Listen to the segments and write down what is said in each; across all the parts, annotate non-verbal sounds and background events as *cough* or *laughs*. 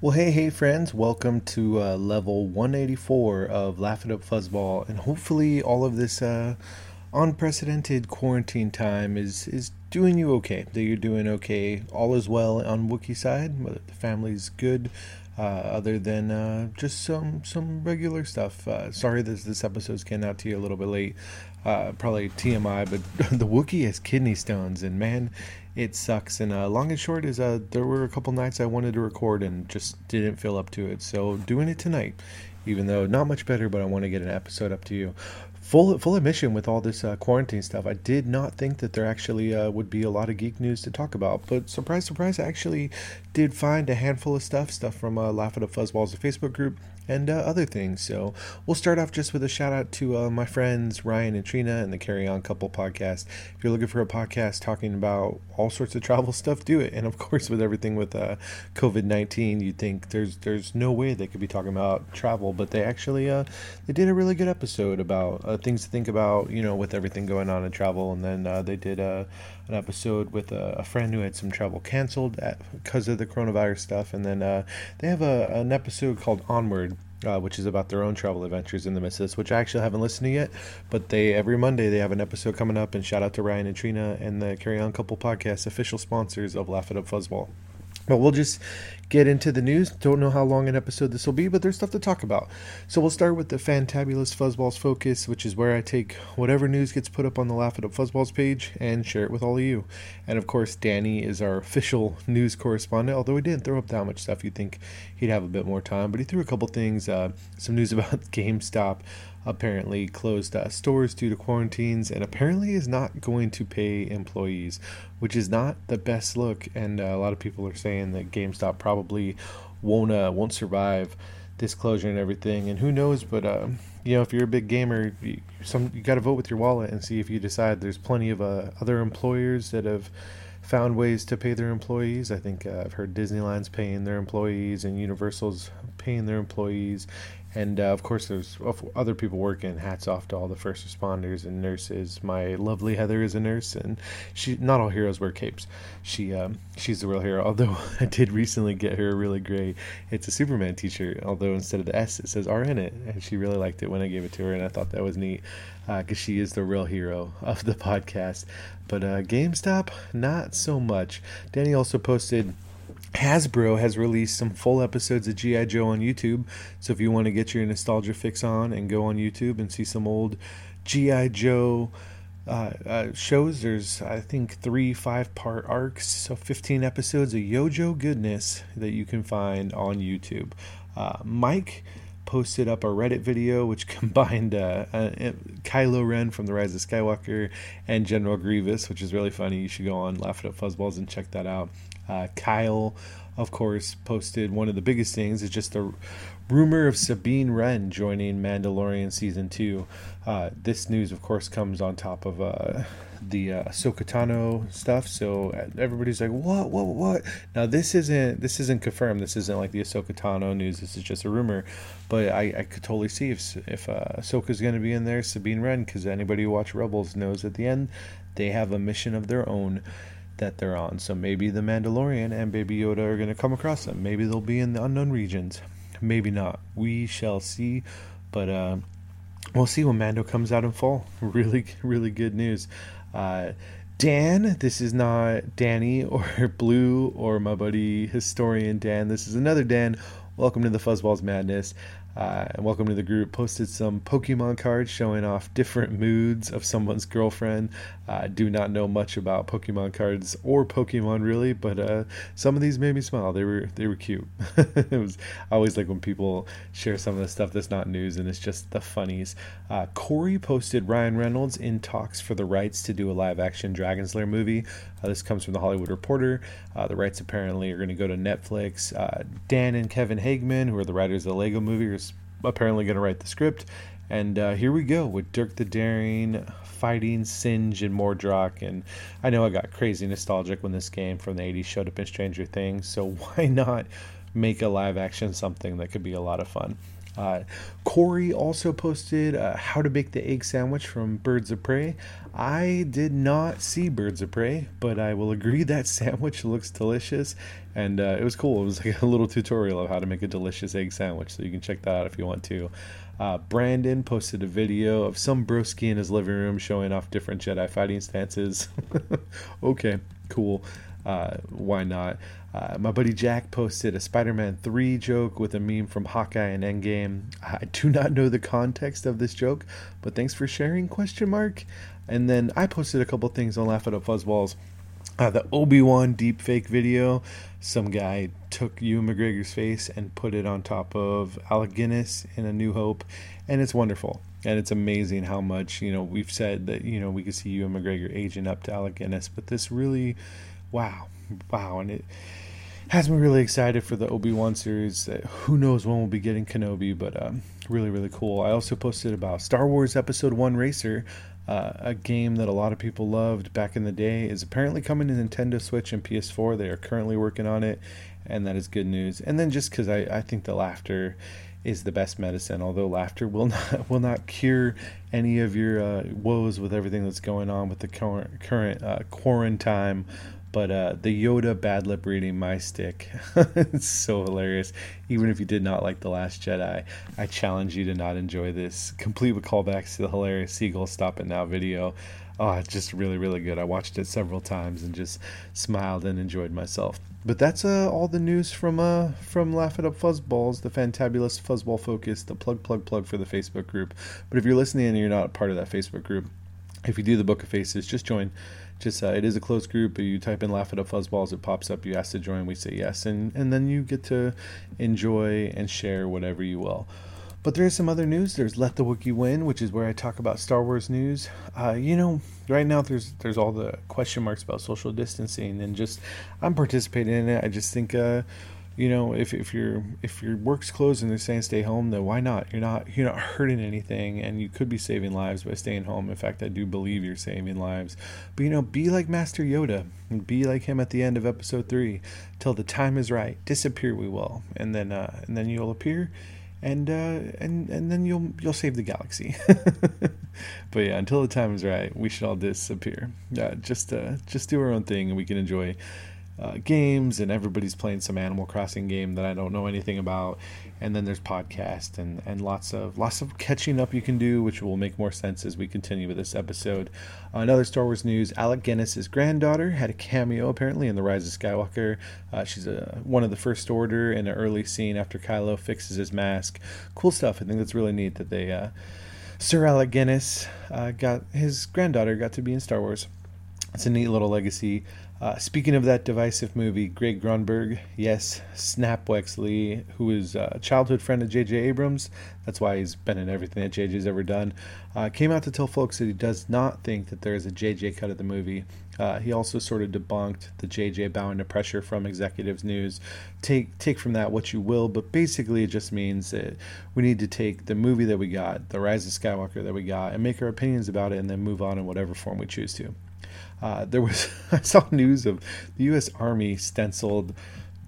Well, hey, hey, friends, welcome to uh, level 184 of Laugh It Up Fuzzball, and hopefully, all of this uh, unprecedented quarantine time is is doing you okay. That you're doing okay. All is well on Wookie side. The family's good. Uh, other than uh, just some some regular stuff. Uh, sorry this this episode's getting out to you a little bit late. Uh, probably TMI, but *laughs* the Wookie has kidney stones, and man, it sucks. And uh, long and short is uh, there were a couple nights I wanted to record and just didn't feel up to it. So doing it tonight, even though not much better, but I want to get an episode up to you. Full full admission with all this uh, quarantine stuff, I did not think that there actually uh, would be a lot of geek news to talk about. But surprise, surprise, I actually did find a handful of stuff, stuff from uh, Laugh It Up Fuzzballs, Facebook group, and uh, other things. So we'll start off just with a shout out to uh, my friends Ryan and Trina and the Carry On Couple podcast. If you're looking for a podcast talking about all sorts of travel stuff, do it. And of course, with everything with uh, COVID nineteen, you think there's there's no way they could be talking about travel, but they actually uh, they did a really good episode about uh, things to think about, you know, with everything going on in travel. And then uh, they did an episode with a, a, friend who had some travel canceled because of the coronavirus stuff. And then they have a, an episode called Onward. Uh, which is about their own travel adventures in the midst which I actually haven't listened to yet. But they every Monday they have an episode coming up, and shout out to Ryan and Trina and the Carry On Couple podcast, official sponsors of Laugh It Up Fuzzball. But we'll just get into the news. Don't know how long an episode this will be, but there's stuff to talk about. So we'll start with the Fantabulous Fuzzballs Focus, which is where I take whatever news gets put up on the Laugh It Up Fuzzballs page and share it with all of you. And of course, Danny is our official news correspondent, although he didn't throw up that much stuff. You'd think he'd have a bit more time, but he threw a couple things, uh, some news about *laughs* GameStop apparently closed uh, stores due to quarantines and apparently is not going to pay employees, which is not the best look. And uh, a lot of people are saying that GameStop probably won't uh, won't survive this closure and everything. And who knows? But uh, you know, if you're a big gamer, you, some you got to vote with your wallet and see if you decide. There's plenty of uh, other employers that have found ways to pay their employees. I think uh, I've heard Disneyland's paying their employees and Universal's paying their employees, and uh, of course there's other people working hats off to all the first responders and nurses. My lovely heather is a nurse and she not all heroes wear capes. She um, she's the real hero *laughs* although i did recently get her a really great it's a superman t-shirt although instead of the s it says r in it and she really liked it when i gave it to her and i thought that was neat because uh, she is the real hero *laughs* of the podcast. But uh, gamestop not so much. Danny also posted Hasbro has released some full episodes of G.I. Joe on YouTube. So if you want to get your nostalgia fix on and go on YouTube and see some old G.I. Joe uh, uh, shows, there's, I think, three five part arcs. So 15 episodes of Yo Joe goodness that you can find on YouTube. Uh, Mike posted up a Reddit video which *laughs* combined uh, uh, Kylo Ren from The Rise of Skywalker and General Grievous, which is really funny. You should go on Laugh It Up Fuzzballs and check that out. Uh, Kyle, of course, posted one of the biggest things is just the rumor of Sabine Wren joining Mandalorian season two. Uh, this news, of course, comes on top of uh, the uh, Ahsoka Tano stuff. So everybody's like, "What? What? What?" Now this isn't this isn't confirmed. This isn't like the Ahsoka Tano news. This is just a rumor. But I, I could totally see if if uh, Ahsoka's going to be in there, Sabine Wren, because anybody who watched Rebels knows at the end they have a mission of their own that they're on. So maybe the Mandalorian and Baby Yoda are going to come across them. Maybe they'll be in the unknown regions. Maybe not. We shall see. But uh, we'll see when Mando comes out in fall. *laughs* Really, really good news. Uh, Dan, this is not Danny or *laughs* Blue or my buddy historian Dan. This is another Dan. Welcome to the Fuzzballs Madness. Uh, and welcome to the group, posted some Pokemon cards showing off different moods of someone's girlfriend. I uh, do not know much about Pokemon cards or Pokemon really, but uh, some of these made me smile. They were they were cute. *laughs* it was always like when people share some of the stuff that's not news and it's just the funnies. Uh, Corey posted Ryan Reynolds in talks for the rights to do a live action Dragon's Lair movie. Uh, this comes from the Hollywood Reporter. Uh, the rights apparently are going to go to Netflix. Dan and Kevin Hageman, who are the writers of the Lego Movie, are apparently going to write the script. And uh, here we go with Dirk the Daring fighting Singe and Mordroc. And I know I got crazy nostalgic when this game from the 80s showed up in Stranger Things. So *laughs* why not make a live action something that could be a lot of fun? Uh, Corey also posted uh, how to bake the egg sandwich from Birds of Prey. I did not see Birds of Prey, but I will agree *laughs* that sandwich looks delicious, and uh, it was cool. It was like *laughs* a little tutorial of how to make a delicious egg sandwich, so you can check that out if you want to. Uh, Brandon posted a video of some broski in his living room showing off different Jedi fighting stances. *laughs* okay, cool. Uh, why not? Uh, my buddy Jack posted a Spider-Man 3 joke with a meme from Hawkeye and Endgame. I do not know the context of this joke, but thanks for sharing? Question mark. And then I posted a couple things on Laugh It Up Fuzzballs. Uh, the Obi Wan deepfake video. Some guy took Ewan McGregor's face and put it on top of Alec Guinness in A New Hope, and it's wonderful. And it's amazing how much you know we've said that you know we could see Ewan McGregor aging up to Alec Guinness, but this really, wow, wow, and it has me really excited for the Obi Wan series. Who knows when we'll be getting Kenobi, but um, really, really cool. I also posted about Star Wars Episode One Racer, uh, a game that a lot of people loved back in the day. Is apparently coming to Nintendo Switch and PS4. They are currently working on it, and that is good news. And then just because I, I think the laughter is the best medicine. Although laughter will *laughs* not will not cure any of your uh, woes with everything that's going on with the current current uh, quarantine but uh, the Yoda bad lip reading my stick, *laughs* it's so hilarious. Even if you did not like The Last Jedi, I challenge you to not enjoy this, complete with callbacks to the hilarious Seagull Stop It Now video. Oh, it's just really, really good. I watched it several times and just smiled and enjoyed myself. But that's uh, all the news from uh, from Laugh It Up Fuzzballs, the fantabulous Fuzzball Focus, the plug, plug, plug for the Facebook group. But if you're listening and you're not part of that Facebook group, if you do the Book of Faces, just join just uh, it is a closed group. You type in "Laugh It Up Fuzzballs," it pops up. You ask to join, we say yes, and and then you get to enjoy and share whatever you will. But there is some other news. There's Let the Wookiee Win, which is where I talk about Star Wars news. Uh, you know, right now there's there's all the question marks about social distancing, and just I'm participating in it. I just think uh, you know if, if your if your work's closed and they're saying stay home then why not? You're not you're not hurting anything and you could be saving lives by staying home. In fact i do believe you're saving lives. But you know be like master yoda. And be like him at the end of episode three. Till the time is right. Disappear we will. And then uh, and then you'll appear and uh, and and then you'll you'll save the galaxy. *laughs* but yeah, until the time is right, we should all disappear. Uh, just uh, just do our own thing, and we can enjoy uh, games, and everybody's playing some Animal Crossing game that I don't know anything about. And then there's podcast and, and lots of lots of catching up you can do, which will make more sense as we continue with this episode. Uh, another Star Wars news: Alec Guinness's granddaughter had a cameo apparently in the Rise of Skywalker. Uh, she's a one of the First Order in an early scene after Kylo fixes his mask. Cool stuff. I think that's really neat that they. Uh, Sir Alec Guinness uh, got his granddaughter got to be in Star Wars. It's a neat little legacy. Uh, speaking of that divisive movie, Greg Grunberg, yes, Snap Wexley, who is a childhood friend of J.J. Abrams, that's why he's been in everything that J.J.'s ever done, uh, came out to tell folks that he does not think that there is a J.J. cut of the movie. Uh, he also sort of debunked the J.J. bowing to pressure from Executives News. Take take from that what you will, but basically it just means that we need to take the movie that we got, The Rise of Skywalker that we got, and make our opinions about it, and then move on in whatever form we choose to. Uh, there was *laughs* I saw news of the U.S. Army stenciled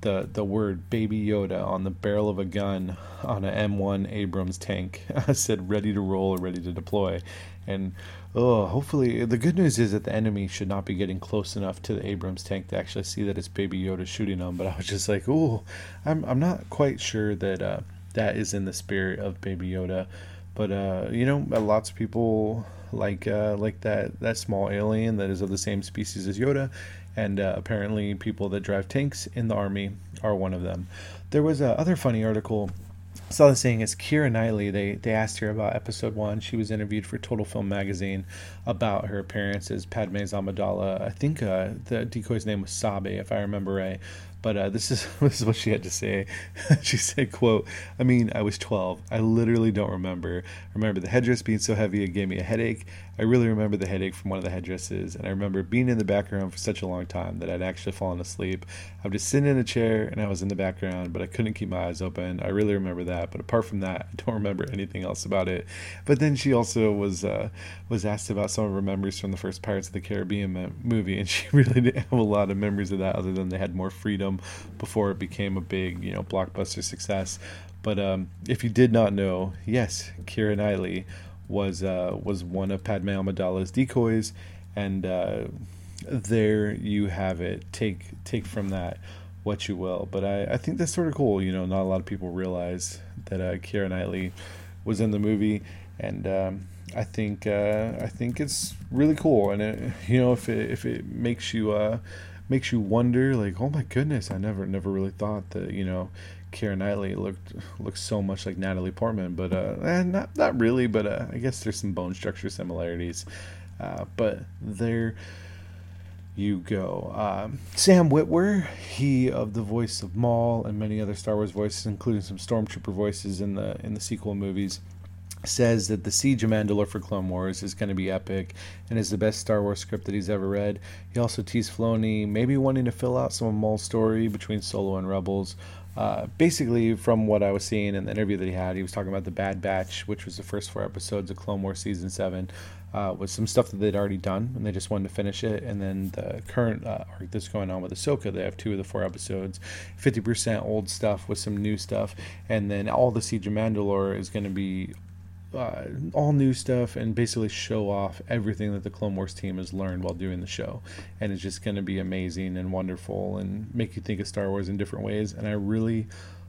the the word Baby Yoda on the barrel of a gun on an M1 Abrams tank. *laughs* Said ready to roll or ready to deploy, and oh, hopefully the good news is that the enemy should not be getting close enough to the Abrams tank to actually see that it's Baby Yoda shooting them. But I was just like, oh, I'm I'm not quite sure that uh, that is in the spirit of Baby Yoda. But uh, you know, lots of people like uh, like that that small alien that is of the same species as Yoda, and uh, apparently people that drive tanks in the army are one of them. There was a other funny article saw this saying is Keira Knightley. They they asked her about episode one. She was interviewed for Total Film magazine about her appearance as Padme's Amidala. I think uh, the decoy's name was Sabe, if I remember right. But uh, this is *laughs* this is what she had to say. *laughs* she said, "quote I mean, I was 12. I literally don't remember. I remember the headdress being so heavy it gave me a headache. I really remember the headache from one of the headdresses, and I remember being in the background for such a long time that I'd actually fallen asleep. I was just sitting in a chair and I was in the background, but I couldn't keep my eyes open. I really remember that. But apart from that, *laughs* I don't remember anything else about it. But then she also was uh, was asked about some of her memories from the first Pirates of the Caribbean movie, and *laughs* she really didn't have a lot of memories of that, other than they had more freedom before it became a big, you know, blockbuster success. But um, if you did not know, yes, Keira Knightley was uh, was one of Padme Amidala's decoys, and uh, there you have it. Take take from that what you will. But I, I think that's sort of cool. You know, not a lot of people realize that uh, Keira Knightley was in the movie, and um, I think uh, I think it's really cool. And it, you know, if it if it makes you uh, makes you wonder, like, oh my goodness, I never never really thought that you know Keira Knightley looked looked so much like Natalie Portman, but uh, eh, not not really. But uh, I guess there's some bone structure similarities. Uh, but there you go. Um, Sam Witwer, he of the voice of Maul and many other Star Wars voices, including some Stormtrooper voices in the in the sequel movies, says that the Siege of Mandalore for Clone Wars is going to be epic and is the best Star Wars script that he's ever read. He also teased Filoni maybe wanting to fill out some of Maul's story between Solo and Rebels. Uh, basically, from what I was seeing in the interview that he had, he was talking about the Bad Batch, which was the first four episodes of Clone Wars season seven, uh, with some stuff that they'd already done and they just wanted to finish it. And then the current uh, arc that's going on with Ahsoka, they have two of the four episodes, 50% old stuff with some new stuff, and then all the Siege of Mandalore is going to be uh, all new stuff and basically show off everything that the Clone Wars team has learned while doing the show. And it's just going to be amazing and wonderful and make you think of Star Wars in different ways. And I really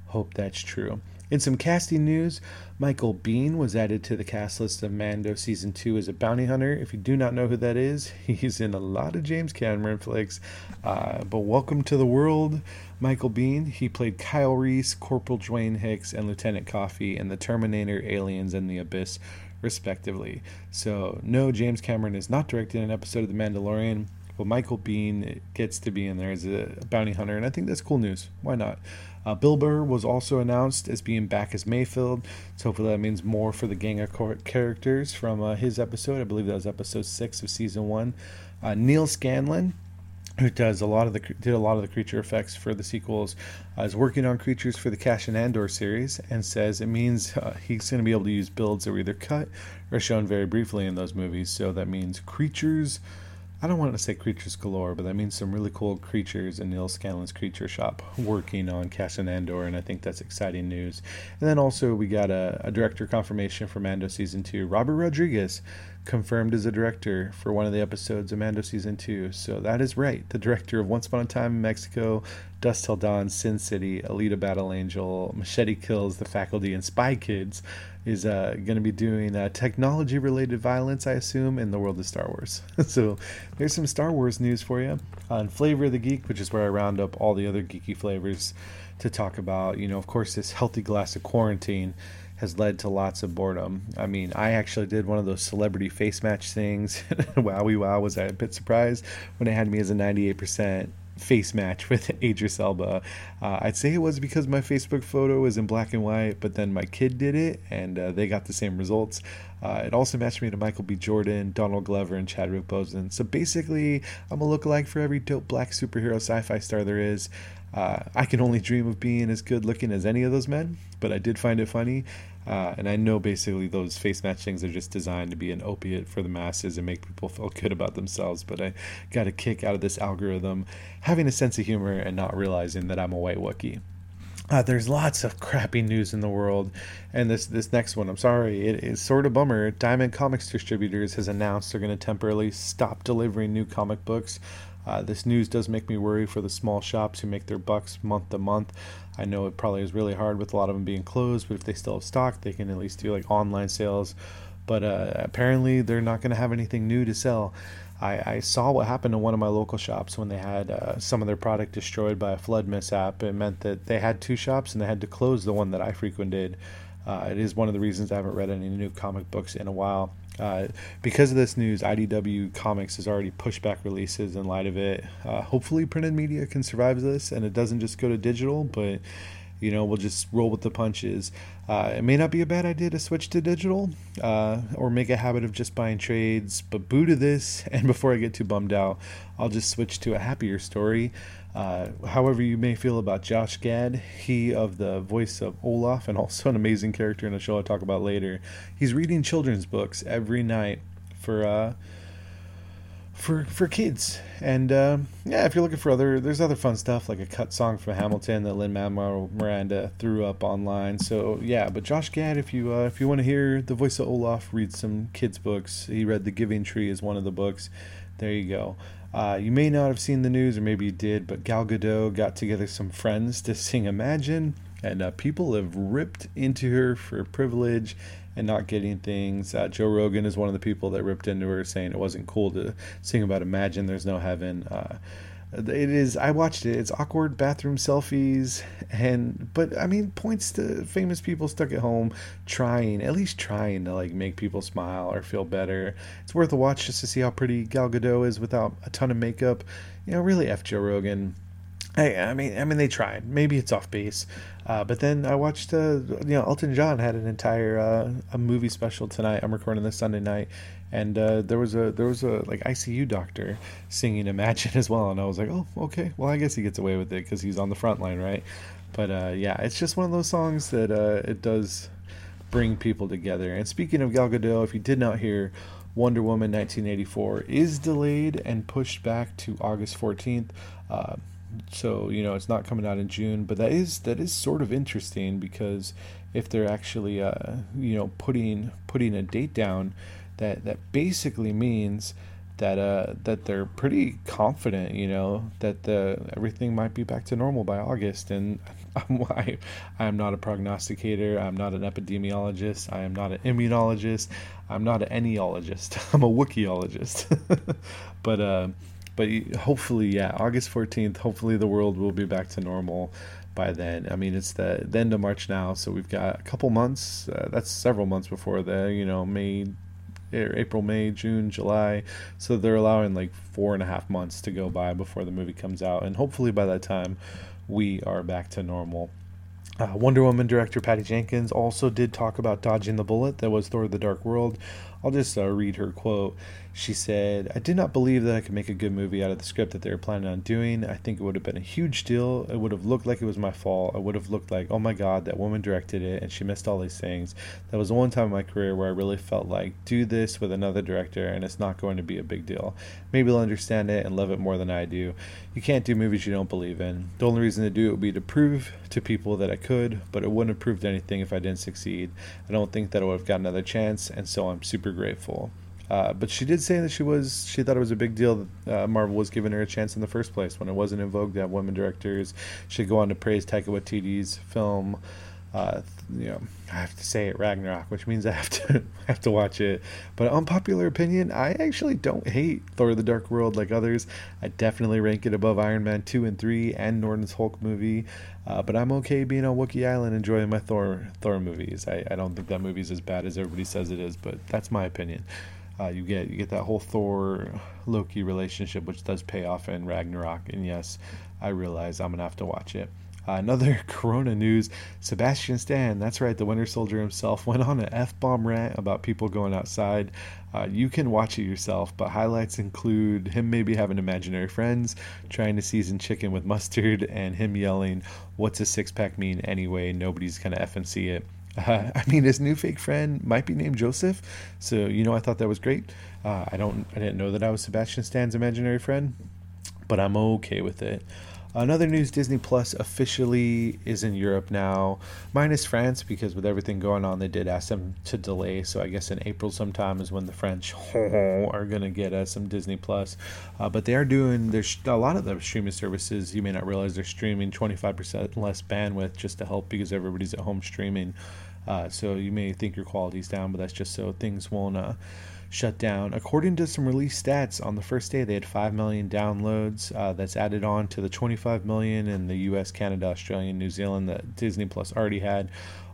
hope that's true. In some casting news, Michael Biehn was added to the cast list of Mando Season 2 as a bounty hunter. If you do not know who that is, *laughs* he's in a lot of James Cameron flicks. Uh, but welcome to the world, Michael Biehn. He played Kyle Reese, Corporal Dwayne Hicks, and Lieutenant Coffey in The Terminator, Aliens, and The Abyss, respectively. So, no, James Cameron is not directing an episode of The Mandalorian. But Michael Biehn gets to be in there as a bounty hunter, and I think that's cool news. Why not? Uh, Bill Burr was also announced as being back as Mayfield, so hopefully that means more for the gang of characters from uh, his episode. I believe that was episode six of season one. Uh, Neal Scanlan, who does a lot of the did a lot of the creature effects for the sequels, uh, is working on creatures for the Cassian Andor series, and says it means uh, he's going to be able to use builds that were either cut or shown very briefly in those movies. So that means creatures I don't want to say creatures galore, but that means some really cool creatures in Neal Scanlan's creature shop working on Cassian Andor, and I think that's exciting news. And then also we got a, a director confirmation for Mando season two. Robert Rodriguez confirmed as a director for one of the episodes of Mando season two. So that is right. The director of Once Upon a Time in Mexico, Dusk Till Dawn, Sin City, Alita Battle Angel, Machete Kills, The Faculty, and Spy Kids is uh, going to be doing uh, technology related violence, I assume, in the world of Star Wars. *laughs* so there's some Star Wars news for you on Flavor of the Geek, which is where I round up all the other geeky flavors to talk about. You know, of course, this healthy glass of quarantine has led to lots of boredom. I mean, I actually did one of those celebrity face match things. *laughs* Wowie wow, was I a bit surprised when it had me as a 98% face match with *laughs* Idris Elba. Uh, I'd say it was because my Facebook photo was in black and white, but then my kid did it and uh, they got the same results. Uh, it also matched me to Michael B. Jordan, Donald Glover, and Chadwick Boseman. So basically, I'm a lookalike for every dope black superhero sci fi star there is. Uh, I can only dream of being as good looking as any of those men, but I did find it funny. Uh, and I know basically those face matchings are just designed to be an opiate for the masses and make people feel good about themselves. But I got a kick out of this algorithm having a sense of humor and not realizing that I'm a white Wookiee. Uh, there's lots of crappy news in the world, and this this next one, I'm sorry, it is sort of bummer. Diamond Comics Distributors has announced they're going to temporarily stop delivering new comic books. Uh, this news does make me worry for the small shops who make their bucks month to month. I know it probably is really hard with a lot of them being closed, but if they still have stock, they can at least do like online sales. but uh, apparently they're not going to have anything new to sell. I, I, saw what happened to one of my local shops when they had uh, some of their product destroyed by a flood mishap. It meant that they had two shops and they had to close the one that I frequented. Uh, it is one of the reasons I haven't read any new comic books in a while. Uh, because of this news, IDW Comics has already pushed back releases in light of it. Uh, hopefully, printed media can survive this and it doesn't just go to digital, but you know, we'll just roll with the punches. Uh, it may not be a bad idea to switch to digital uh, or make a habit of just buying trades, but boo to this. *laughs* And before I get too bummed out, I'll just switch to a happier story. Uh, however, you may feel about Josh Gad, he of the voice of Olaf and also an amazing character in a show I'll talk about later. He's reading children's books every night for uh, for for kids. And uh, yeah, if you're looking for other, there's other fun stuff like a cut song from Hamilton that Lin Manuel Miranda threw up online. So yeah, but Josh Gad, if you uh, if you want to hear the voice of Olaf read some kids books, he read The Giving Tree as one of the books. There you go. Uh, you may not have seen the news, or maybe you did, but Gal Gadot got together some friends to sing Imagine, and uh, people have ripped into her for privilege and not getting things. Uh, Joe Rogan is one of the people that ripped into her, saying it wasn't cool to sing about Imagine There's No Heaven. Uh, it is. I watched it. It's awkward bathroom selfies, and but I mean, points to famous people stuck at home trying, at least trying to like make people smile or feel better. It's worth a watch just to see how pretty Gal Gadot is without a ton of makeup. You know, really f Joe Rogan. Hey, I mean, I mean, they tried. Maybe it's off base, uh, but then I watched. Uh, you know, Elton John had an entire uh, a movie special tonight. I'm recording this Sunday night, and uh, there was a there was a like ICU doctor singing Imagine as well, and I was like, oh, okay, well, I guess he gets away with it because he's on the front line, right? But uh, yeah, it's just one of those songs that uh, it does bring people together. And speaking of Gal Gadot, if you did not hear, Wonder Woman 1984 is delayed and pushed back to August 14th. So you know it's not coming out in June, but that is that is sort of interesting because if they're actually uh, you know putting putting a date down, that that basically means that uh that they're pretty confident you know that the everything might be back to normal by August. And *laughs* I'm I, I'm not a prognosticator. I'm not an epidemiologist. I am not an immunologist. I'm not an anyologist *laughs* I'm a Wookieologist *laughs* but uh but hopefully yeah August 14th hopefully the world will be back to normal by then I mean it's the, the end of March now so we've got a couple months uh, that's several months before the you know May April, May, June, July. So they're allowing like four and a half months to go by before the movie comes out, and hopefully by that time we are back to normal. Uh, Wonder Woman director Patty Jenkins also did talk about dodging the bullet that was Thor: The Dark World. I'll just uh, read her quote. She said, I did not believe that I could make a good movie out of the script that they were planning on doing. I think it would have been a huge deal. It would have looked like it was my fault. It would have looked like, oh my god, that woman directed it and she missed all these things. That was the one time in my career where I really felt like, do this with another director and it's not going to be a big deal. Maybe they'll understand it and love it more than I do. You can't do movies you don't believe in. The only reason to do it would be to prove to people that I could, but it wouldn't have proved anything if I didn't succeed. I don't think that I would have got another chance, and so I'm super grateful. Uh, but she did say that she was she thought it was a big deal that uh, Marvel was giving her a chance in the first place when it wasn't in vogue that women directors. She'd go on to praise Taika Waititi's film. Uh, you know, I have to say it Ragnarok, which means I have to *laughs* have to watch it. But unpopular opinion, I actually don't hate Thor: The Dark World like others. I definitely rank it above Iron Man two and three and Norton's Hulk movie. Uh, but I'm okay being on Wookiee Island enjoying my Thor Thor movies. I, I don't think that movie's as bad as everybody says it is, but that's my opinion. Uh, you get you get that whole Thor Loki relationship, which does pay off in Ragnarok. And yes, I realize I'm gonna have to watch it. Uh, another *laughs* Corona news: Sebastian Stan, that's right, the Winter Soldier himself, went on an f bomb rant about people going outside. Uh, you can watch it yourself, but highlights include him maybe having imaginary friends, trying to season chicken with mustard, and him yelling, "What's a six pack mean anyway? Nobody's gonna f and see it." Uh, *laughs* I mean, his new fake friend might be named Joseph, so you know I thought that was great. Uh, I don't, I didn't know that I was Sebastian Stan's imaginary friend, but I'm okay with it. Another news: Disney Plus officially is in Europe now, minus France, because with everything going on, they did ask them to delay. So I guess in April sometime is when the French *laughs* are gonna get us some Disney Plus. Uh, but they are doing there's a lot of the streaming services. You may not realize they're streaming 25% less bandwidth just to help because everybody's at home streaming. Uh, so you may think your quality's down, but that's just so things won't uh, shut down. According to some release stats, on the first day they had 5 million downloads. Uh, that's added on to the 25 million in the US, Canada, Australia, and New Zealand that Disney Plus already had.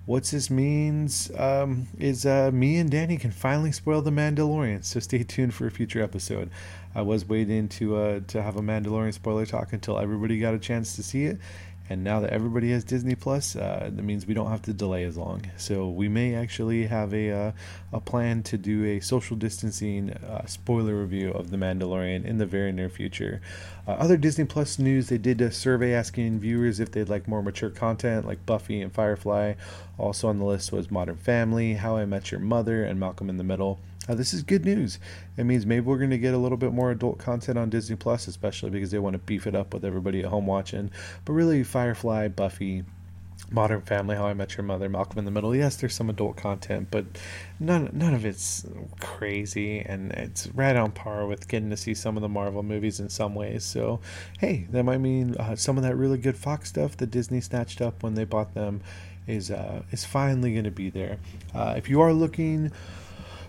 What's this means um, is uh, me and Danny can finally spoil the Mandalorian. So stay tuned for a future episode. I was waiting to uh, to have a Mandalorian spoiler talk until everybody got a chance to see it, and now that everybody has Disney Plus, uh, that means we don't have to delay as long. So we may actually have a uh, a plan to do a social distancing uh, spoiler review of The Mandalorian in the very near future. Uh, other Disney Plus news: they did a survey asking viewers if they'd like more mature content like Buffy and Firefly. Also on the list was Modern Family, How I Met Your Mother, and Malcolm in the Middle. Uh, this is good news. It means maybe we're going to get a little bit more adult content on Disney Plus, especially because they want to beef it up with everybody at home watching. But really, Firefly, Buffy, Modern Family, How I Met Your Mother, Malcolm in the Middle. Yes, there's some adult content, but none none of it's crazy, and it's right on par with getting to see some of the Marvel movies in some ways. So, hey, that might mean uh, some of that really good Fox stuff that Disney snatched up when they bought them is uh, is finally going to be there. Uh, if you are looking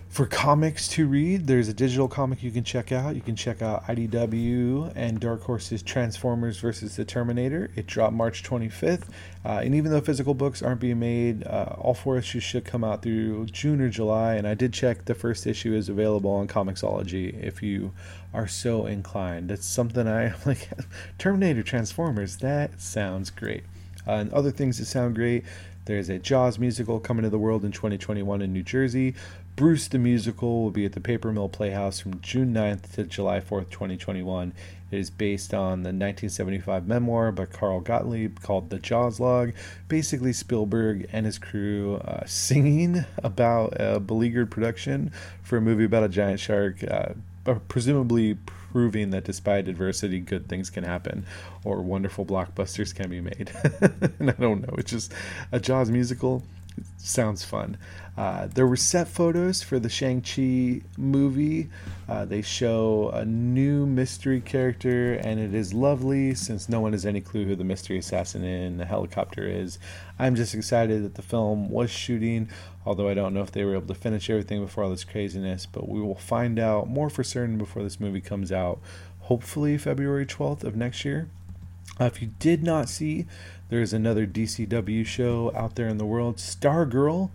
for comics to read, there's a digital comic you can check out. You can check out IDW and Dark Horse's Transformers versus the Terminator. It dropped March 25th. Uh, and even though physical books aren't being made, uh, all four issues should come out through June or July. And I did check the first issue is available on Comixology if you are so inclined. It's something I *laughs* am like. Terminator Transformers, that sounds great. Uh, and other things that sound great. There's a Jaws musical coming to the world in 2021 in New Jersey. Bruce the Musical will be at the Paper Mill Playhouse from June 9th to July 4th, 2021. It is based on the 1975 memoir by Carl Gottlieb called The Jaws Log. Basically, Spielberg and his crew uh, singing about a beleaguered production for a movie about a giant shark, uh, presumably proving that despite adversity, good things can happen or wonderful blockbusters can be made. and *laughs* I don't know, it's just a Jaws musical sounds fun. Uh, there were set photos for the Shang-Chi movie. Uh, they show a new mystery character, and it is lovely since no one has any clue who the mystery assassin in the helicopter is. I'm just excited that the film was shooting, although I don't know if they were able to finish everything before all this craziness, but we will find out more for certain before this movie comes out, hopefully February 12th of next year. Uh, if you did not see, there's another DCW show out there in the world, Stargirl.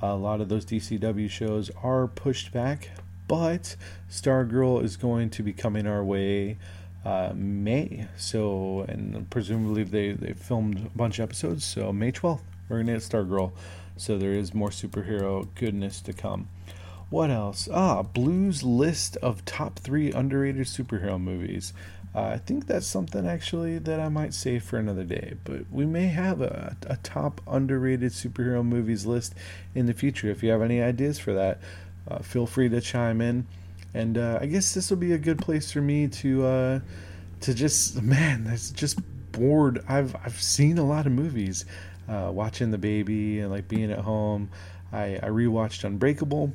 A lot of those DCW shows are pushed back, but Stargirl is going to be coming our way uh, May. So, and presumably they, they filmed a bunch of episodes. So, May 12th, we're going to get Stargirl. So, there is more superhero goodness to come. What else? Ah, Blue's list of top three underrated superhero movies. Uh, I think that's something actually that I might save for another day. But we may have a, a top underrated superhero movies list in the future. If you have any ideas for that, uh, feel free to chime in. And uh, I guess this will be a good place for me to uh, to just man, that's just bored. I've I've seen a lot of movies, uh, watching the baby and like being at home. I I rewatched Unbreakable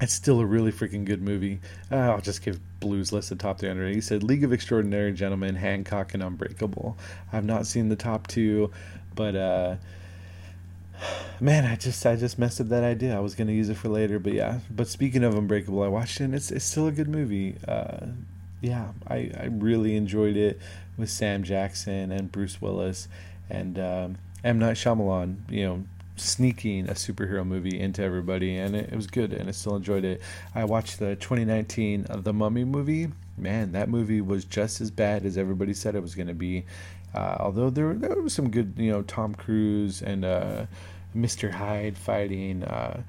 it's still a really freaking good movie. Uh, I'll just give Blues list the top 300. He said League of Extraordinary Gentlemen, Hancock, and Unbreakable. I've not seen the top two, but uh, man, I just I just messed up that idea. I was gonna use it for later, but yeah. But speaking of Unbreakable, I watched it. and It's it's still a good movie. Uh, yeah, I I really enjoyed it with Sam Jackson and Bruce Willis and um, M Night Shyamalan. You know, sneaking a superhero movie into everybody, and it, it, was good, and I still enjoyed it. I watched the 2019 of The Mummy movie. Man, that movie was just as bad as everybody said it was going to be. Uh, although there there was some good, you know, Tom Cruise and uh, Mr. Hyde fighting. Uh,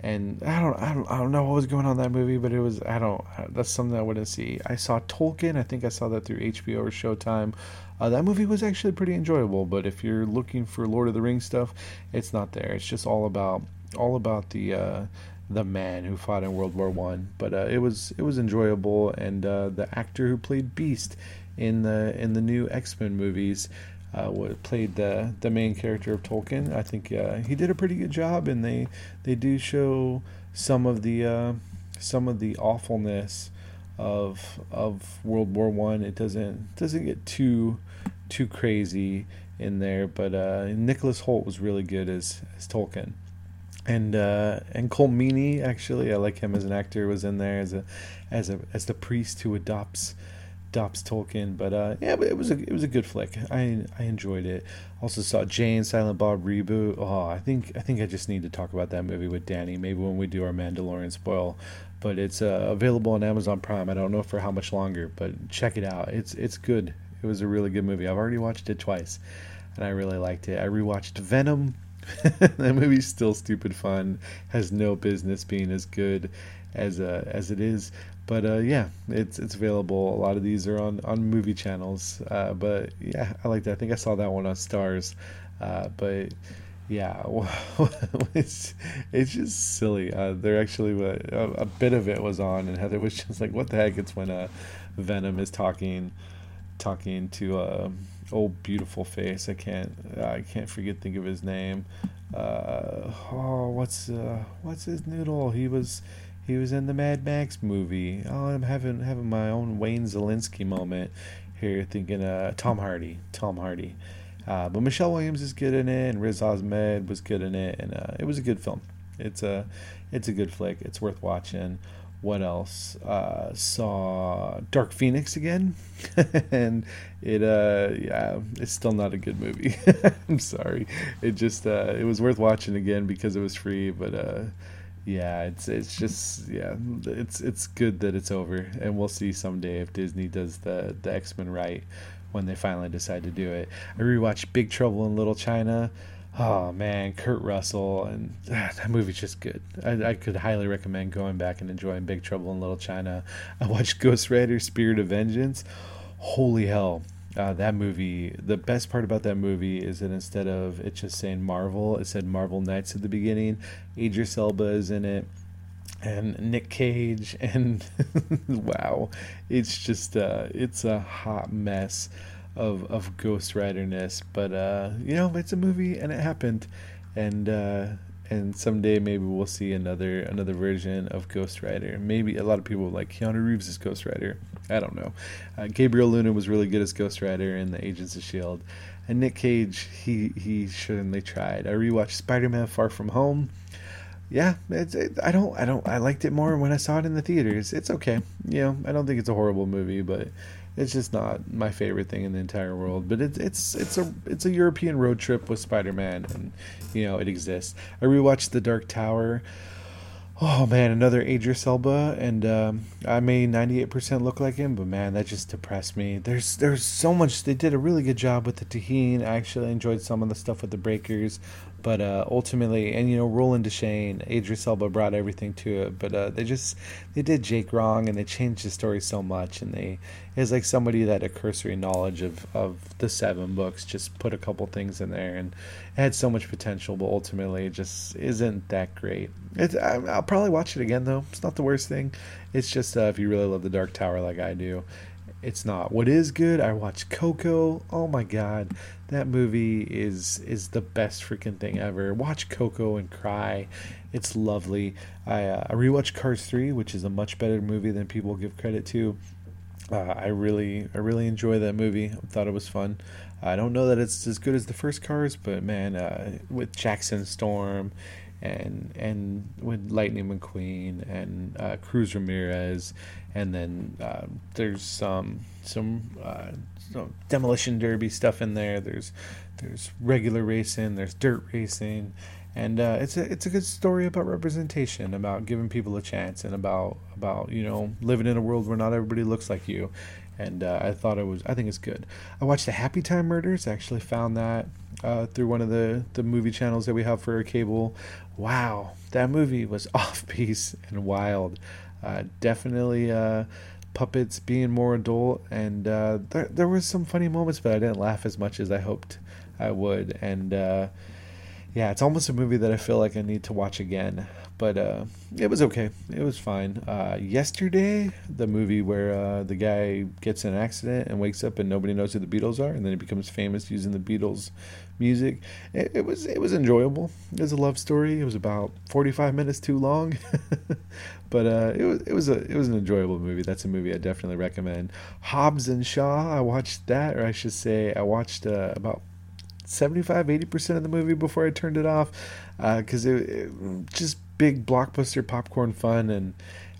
and I don't, I don't, I don't know what was going on in that movie, but it was, I don't, that's something I wouldn't see. I saw Tolkien. I think I saw that through HBO or Showtime. Uh, that movie was actually pretty enjoyable, but if you're looking for Lord of the Rings stuff, it's not there. It's just all about, all about the, uh, the man who fought in World War One. But uh, it was, it was enjoyable, and uh, the actor who played Beast in the in the new X Men movies uh, played the the main character of Tolkien. I think uh, he did a pretty good job, and they they do show some of the some of the awfulness of of World War One. It doesn't doesn't get too too crazy in there, but uh, Nicholas Hoult was really good as as Tolkien. and uh, and Colm Meaney actually I like him as an actor was in there as a as a as the priest who adopts adopts Tolkien but uh, yeah but it was a it was a good flick. I I enjoyed it. Also saw Jay and Silent Bob reboot. Oh I think I think I just need to talk about that movie with Danny. Maybe when we do our Mandalorian spoil. But it's uh, available on Amazon Prime. I don't know for how much longer but check it out. It's it's good. It was a really good movie. I've already watched it twice and I really liked it. I rewatched Venom. *laughs* That movie's still stupid fun. Has no business being as good as uh, as it is. But uh, yeah, it's it's available. A lot of these are on on movie channels. Uh, but yeah, I like that. I think I saw that one on Starz. Uh, but yeah, *laughs* it's it's just silly. Uh, there actually a, a, bit of it was on, and Heather was *laughs* just like, "What the heck?" It's when uh, Venom is talking talking to. Old beautiful face. I can't I can't forget think of his name. Uh, oh, what's what's his noodle? He was he was in the Mad Max movie. Oh, I'm having having my own Wayne Szalinski moment here, thinking uh, Tom Hardy. Tom Hardy. Uh, but Michelle Williams is good in it, and Riz Ahmed was good in it, and uh, it was a good film. It's a it's a good flick. It's worth watching what else? Uh, saw Dark Phoenix again, *laughs* and it uh yeah, it's still not a good movie. *laughs* I'm sorry. It just uh, it was worth watching again because it was free, but uh, yeah, it's it's just yeah, it's it's good that it's over, and we'll see someday if Disney does the the X Men right when they finally decide to do it. I rewatched Big Trouble in Little China oh man, Kurt Russell, and ah, *sighs* that movie's just good. I, I, could highly recommend going back and enjoying Big Trouble in Little China. I watched Ghost Rider: Spirit of Vengeance. Holy hell, uh, that movie! The best part about that movie is that instead of it just saying Marvel, it said Marvel Knights at the beginning. Idris Elba is in it. And Nick Cage, *laughs* and wow, it's just uh, it's a hot mess of of Ghost Rider ness, but uh, you know it's a movie and it happened, and uh, and someday maybe we'll see another another version of Ghost Rider. Maybe a lot of people like Keanu Reeves as Ghost Rider. I don't know. Uh, Gabriel Luna was really good as Ghost Rider in the Agents of Shield, and Nick Cage he he certainly tried. I rewatched Spider Man Far From Home. Yeah, it's it, I don't I don't I liked it more when I saw it in the theaters. It's okay. You know, I don't think it's a horrible movie, but it's just not my favorite thing in the entire world. But it's it's it's a it's a European road trip with Spider Man, and you know it exists. I rewatched The Dark Tower. Oh man, another Idris Elba, and um, I may ninety eight percent look like him, but man, that just depressed me. There's there's so much. They did a really good job with the Taheen. I actually enjoyed some of the stuff with the Breakers, but uh, ultimately, and you know, Roland Deschain, Idris Elba brought everything to it. But uh, they just they did Jake wrong, and they changed the story so much. And they is like somebody that a cursory knowledge of of the seven books, just put a couple things in there, and it had so much potential, but ultimately, it just isn't that great. It's, I, will probably watch it again though. It's not the worst thing. It's just uh, if you really love the Dark Tower like I do, it's not. What is good? I watched Coco. Oh my god, that movie is is the best freaking thing ever. Watch Coco and cry. It's lovely. I uh, I rewatched Cars 3, which is a much better movie than people give credit to. Uh, I really I really enjoy that movie. I thought it was fun. I don't know that it's as good as the first Cars, but man, uh, with Jackson Storm and and with Lightning McQueen and uh, Cruz Ramirez, and then uh, there's some some, uh, some demolition derby stuff in there. There's there's regular racing, there's dirt racing, and uh, it's a it's a good story about representation, about giving people a chance, and about about you know living in a world where not everybody looks like you. And uh, I thought it was I think it's good. I watched the Happy Time Murders. I actually found that uh, through one of the the movie channels that we have for our cable wow, that movie was *laughs* off piece and wild. Uh, definitely uh, puppets being more adult, and uh, there there was some funny moments, but I didn't laugh as much as I hoped I would. And uh, yeah, it's almost a movie that I feel like I need to watch again. But uh, it was okay. It was fine. Uh, yesterday, the movie where the guy gets in an accident and wakes up and nobody knows who the Beatles are, and then he becomes famous using the Beatles music. It, it, was it was enjoyable. It was a love story. It was about forty five minutes too long, *laughs* but uh, it was it was a it was an enjoyable movie. That's a movie I definitely recommend. Hobbs and Shaw. I watched that, or I should say, I watched uh, about 75 80% of the movie before I turned it off because it, it just big blockbuster popcorn fun and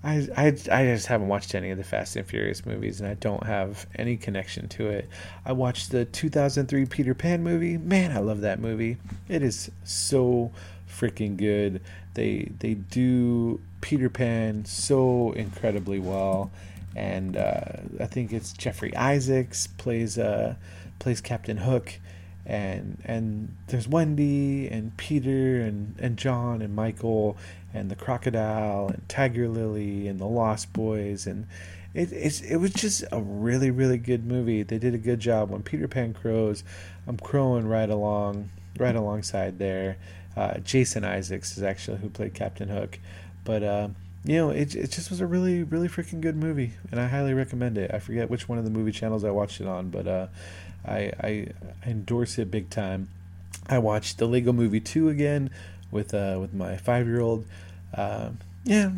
I, I, I just haven't watched any of the Fast and Furious movies, and I don't have any connection to it. I watched the 2003 Peter Pan movie. Man, I love that movie. It is so freaking good. They they do Peter Pan so incredibly well, and uh, I think it's Jeffrey Isaacs plays uh, plays Captain Hook, and and there's Wendy and Peter and and John and Michael and the crocodile and Tiger Lily and the Lost Boys and it it's, it was just a really really good movie. They did a good job. When Peter Pan crows, I'm crowing right along right alongside there. Uh, Jason Isaacs is actually who played Captain Hook, but. Uh, you know, it, it just was a really, really freaking good movie, and I highly recommend it. I forget which one of the movie channels I watched it on, but uh, I, I, endorse it big time. I watched the Lego Movie 2 again with uh, with my five year old. Uh, yeah,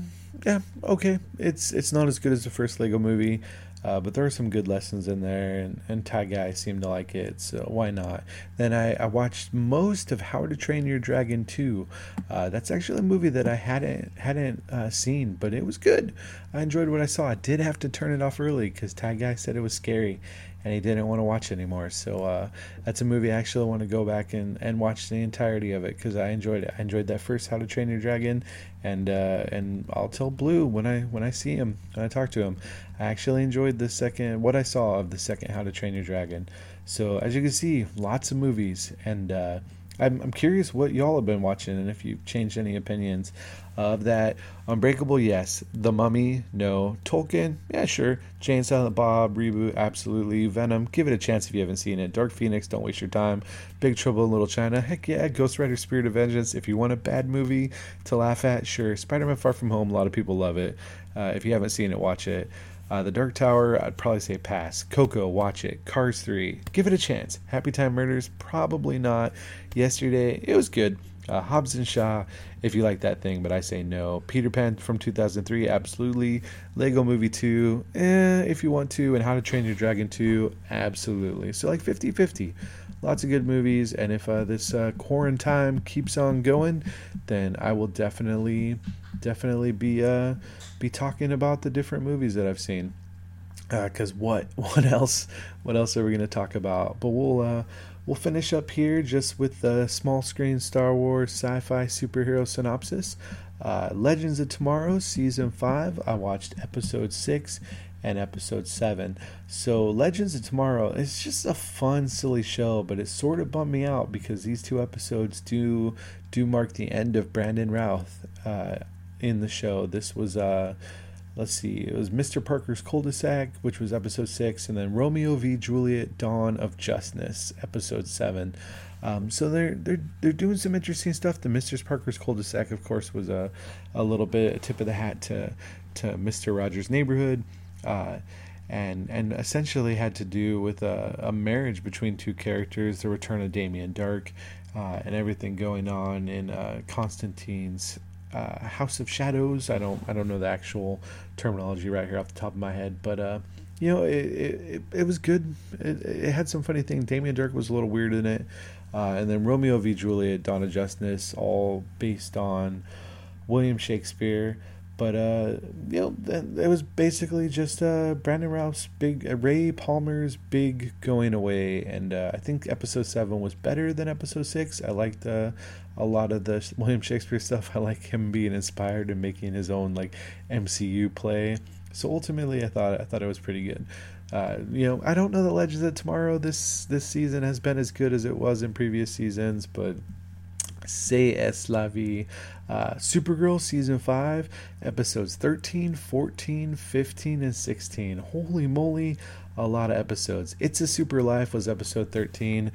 yeah, okay. It's it's not as good as the first Lego Movie. Uh, but there are some good lessons in there, and, and Ty Guy seemed to like it, so why not? Then I, I watched most of How to Train Your Dragon 2. Uh, that's actually a movie that I hadn't hadn't uh, seen, but it was good. I enjoyed what I saw. I did have to turn it off early because Ty Guy said it was scary, and he didn't want to watch anymore. So uh, that's a movie I actually want to go back and, and watch the entirety of it because I enjoyed it. I enjoyed that first How to Train Your Dragon, and uh, and I'll tell Blue when I when I see him when I talk to him. I actually enjoyed the second what I saw of the second How to Train Your Dragon. So as you can see, lots of movies, and uh, I'm I'm curious what y'all have been watching and if you've changed any opinions of that. Unbreakable, yes. The Mummy, no. Tolkien, yeah, sure. Jay and Silent Bob reboot, absolutely. Venom, give it a chance if you haven't seen it. Dark Phoenix, don't waste your time. Big Trouble in Little China, heck yeah. Ghost Rider, Spirit of Vengeance, if you want a bad movie to laugh at, sure. Spider-Man Far From Home, a lot of people love it. Uh, if you haven't seen it, watch it. Uh, the Dark Tower, I'd probably say pass. Coco, watch it. Cars 3, give it a chance. Happy Time Murders, probably not. Yesterday, it was good. Uh, Hobbs and Shaw, if you like that thing, but I say no. Peter Pan from 2003, absolutely. Lego Movie 2, eh, if you want to. And How to Train Your Dragon 2, absolutely. So, like 50 50. Lots of good movies. And if uh, this uh, quarantine keeps on going, then I will definitely, definitely be, uh, be talking about the different movies that I've seen. Because uh, what, *laughs* what else, what else are we going to talk about? But we'll, uh, We'll finish up here just with the small screen Star Wars sci fi superhero synopsis. Uh, Legends of Tomorrow, Season 5. I watched Episode 6 and Episode 7. So, Legends of Tomorrow is just a fun, silly show, but it sort of bummed me out because these two episodes do do mark the end of Brandon Routh uh, in the show. This was. Uh, let's see, it was Mr. Parker's Cul-de-sac, which was episode six, and then Romeo v. Juliet: Dawn of Justness, episode seven. Um, so they're they're they're doing some interesting stuff. The Mr. Parker's Cul-de-sac, of course, was a a little bit a tip of the hat to to Mr. Rogers' Neighborhood. Uh, and and essentially had to do with a, a, marriage between two characters, the return of Damien Darhk, uh, and everything going on in uh, Constantine's uh, House of Shadows. I don't I don't know the actual terminology right here off the top of my head, but uh, you know it, it, it was good. It, it, had some funny things. Damien Darhk was a little weird in it, uh, and then Romeo v Juliet, of Justice, all based on William Shakespeare. But uh, you know, it was basically just uh, Brandon Routh's big, uh, Ray Palmer's big going away, and I think episode seven was better than episode six. I liked uh, a lot of the William Shakespeare stuff. I like him being inspired and making his own like MCU play. So ultimately, I thought I thought it was pretty good. Uh, you know, I don't know that Legends of Tomorrow this this season has been as good as it was in previous seasons, but say es la vie. Uh, Supergirl season 5, episodes 13, 14, 15, and 16. Holy moly, a lot of episodes. It's a Super Life was episode 13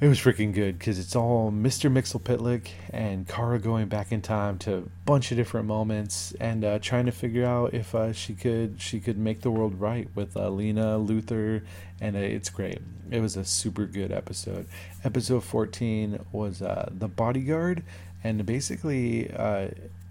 it was freaking good because it's all Mr. Mxyzptlk and Kara going back in time to a bunch of different moments and uh, trying to figure out if uh, she could she could make the world right with uh, Lena Luthor, and uh, it's great. It was a super good episode. Episode fourteen was uh, the bodyguard, and basically uh,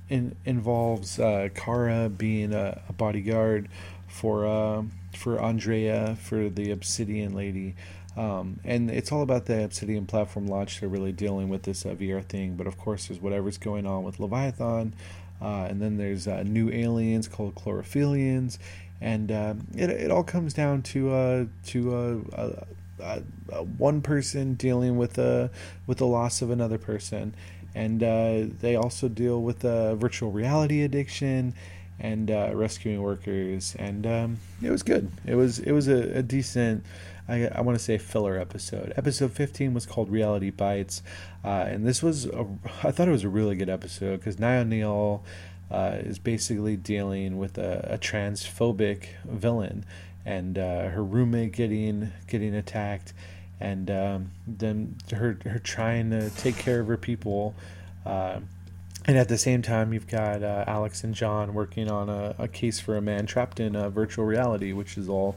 in, involves Kara being a, a bodyguard for for Andrea for the Obsidian Lady. Um, and it's all about the Obsidian platform launch. They're really dealing with this uh, VR thing, but of course, there's whatever's going on with Leviathan, uh, and then there's uh, new aliens called Chlorophyllians, and uh, it, it all comes down to uh, to uh, one person dealing with a with the loss of another person, and they also deal with virtual reality addiction and rescuing workers, and um, it was good. It was it was a, a decent I, I want to say filler episode. Episode 15 was called Reality Bites, uh, and this was a, I thought it was a really good episode because Nia Neal uh, is basically dealing with a, a transphobic villain and uh, her roommate getting getting attacked, and um, then her her trying to take care of her people. Uh, and at the same time, you've got uh, Alex and John working on a, a, case for a man trapped in a virtual reality, which is all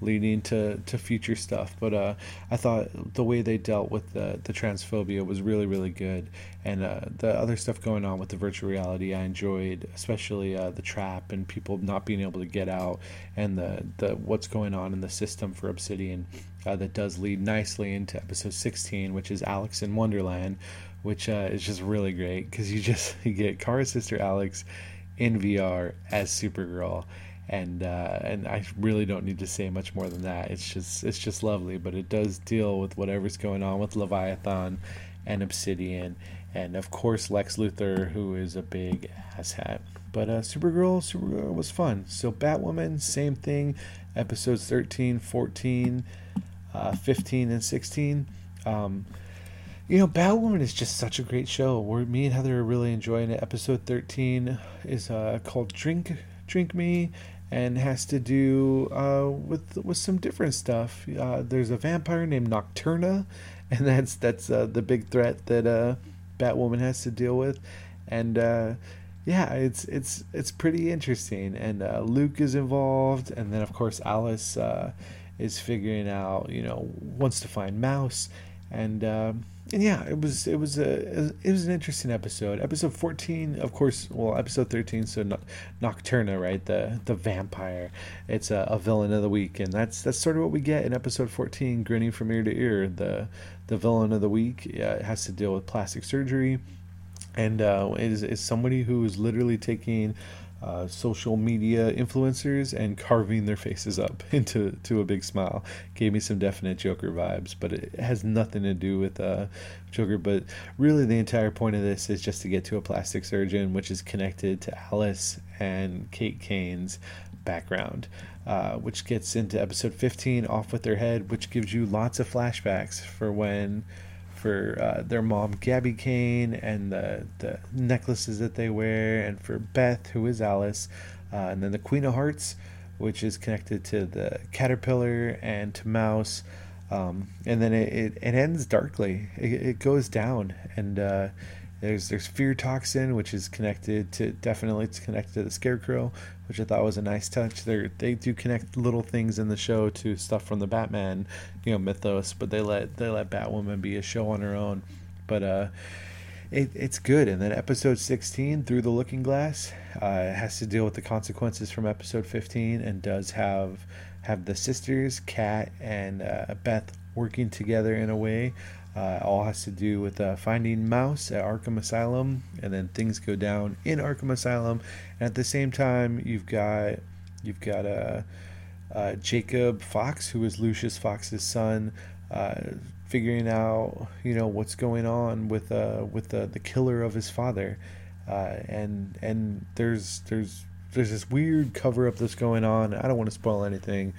leading to, to future stuff. But uh, I thought the way they dealt with the, the transphobia was really, really good. And uh, the other stuff going on with the virtual reality, I enjoyed, especially uh, the trap and people not being able to get out, and the, the what's going on in the system for Obsidian. Uh, that does lead nicely into episode 16, which is Alex in Wonderland, which uh, is just really great because you just you *laughs* get Kara's sister Alex in VR as Supergirl and uh, and I really don't need to say much more than that. It's just it's just lovely, but it does deal with whatever's going on with Leviathan and Obsidian, and of course Lex Luthor, who is a big asshat. But uh, Supergirl, Supergirl was fun. So Batwoman, same thing. Episodes 13, 14, uh, 15, and 16. Um, you know, Batwoman is just such a great show. We're, me and Heather are really enjoying it. Episode 13 is uh, called Drink Drink Me, and has to do uh, with with some different stuff. Uh, there's a vampire named Nocturna, *laughs* and that's that's uh, the big threat that uh, Batwoman has to deal with, and uh, yeah, it's it's it's pretty interesting. And uh, Luke is involved, and then of course Alice is figuring out, you know, wants to find Mouse, and and yeah, it was it was a it was an interesting episode. Episode fourteen, of course. Well, episode thirteen. So Nocturna, right? The the vampire. It's a, a, villain of the week, and that's that's sort of what we get in episode fourteen. Grinning from ear to ear. The the villain of the week uh, has to deal with plastic surgery, and uh, is is somebody who is literally taking uh, social media influencers and carving their faces up *laughs* into to a big smile. Gave me some definite Joker vibes, but it has nothing to do with uh, Joker. But really, the entire point of this is just to get to a plastic surgeon, which is connected to Alice and Kate Kane's background. Uh, which gets into episode 15 off with their head which gives you lots of flashbacks for when for uh, their mom Gabby Kane and the the necklaces that they wear, and for Beth who is Alice, uh, and then the Queen of Hearts, which is connected to the caterpillar and to Mouse, um, and then it, it, it, ends darkly. It, it goes down, and uh, there's there's fear toxin, which is connected to definitely it's connected to the scarecrow, which I thought was a nice touch. They they do connect little things in the show to stuff from the Batman, you know, mythos, but they let they let Batwoman be a show on her own. But uh, it, it's good. And then episode 16, Through the Looking Glass, uh, has to deal with the consequences from episode 15 and does have have the sisters, Kat and uh, Beth, working together in a way uh, all has to do with uh, finding Mouse at Arkham Asylum, and then things go down in Arkham Asylum. And at the same time, you've got you've got uh, uh Jacob Fox, who is Lucius Fox's son, uh, figuring out you know what's going on with uh, with the, the killer of his father, and and there's there's there's this weird cover up that's going on. I don't want to spoil anything,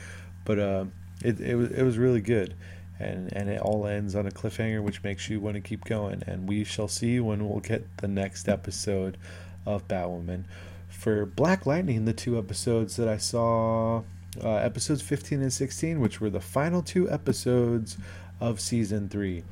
but it it was it was really good and and it all ends on a cliffhanger which makes you want to keep going. And we shall see when we'll get the next episode of batwoman. For black lightning the two episodes that i saw uh, episodes 15 and 16 which were the final two episodes of season three.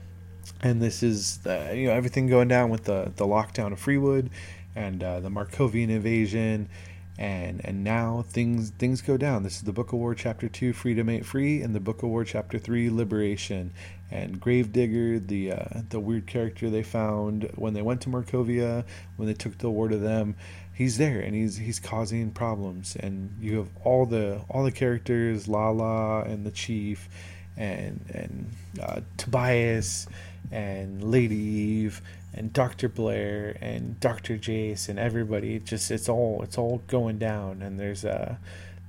And this is uh, you know everything going down with the the lockdown of freewood and uh, the markovian invasion and and now things things go down. This is the Book of War chapter two, Freedom Ain't Free, and the Book of War chapter three, Liberation. And Gravedigger, the uh, the weird character they found when they went to Markovia, when they took the war to them, he's there and he's he's causing problems. And you have all the all the characters, Lala and the Chief, and and uh, Tobias and Lady Eve and Doctor Blair and Doctor Jace and everybody. It just it's all it's all going down, and there's a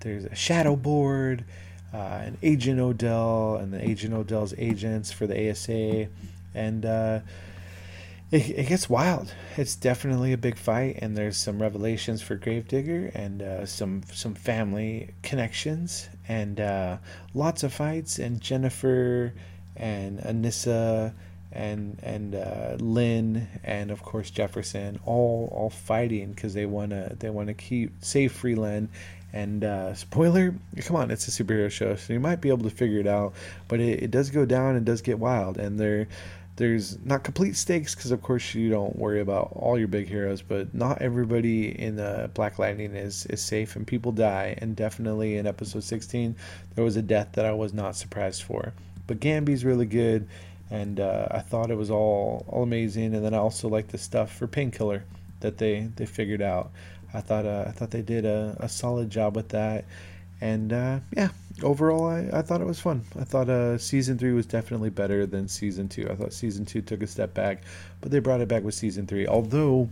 there's a shadow board, uh, an Agent Odell, and the Agent Odell's agents for the ASA, and. Uh, it, it, gets wild. It's definitely a big fight, and there's some revelations for Gravedigger and uh, some some family connections, and uh, lots of fights. And Jennifer and Anissa and and uh, Lynn and of course Jefferson all all fighting because they want to they want to keep save Freeland and uh, spoiler come on it's a superhero show so you might be able to figure it out but it, it does go down and does get wild. And there there's not complete stakes because of course you don't worry about all your big heroes but not everybody in the black lightning is is safe and people die. And definitely in episode 16 there was a death that i was not surprised for. But Gambi's really good and uh, I thought it was all all amazing. And then I also like the stuff for Painkiller that they they figured out. I thought uh, I thought they did a, a solid job with that. And uh, yeah, overall, I, I thought it was fun. I thought uh, season three was definitely better than season two. I thought season two took a step back, but they brought it back with season three. Although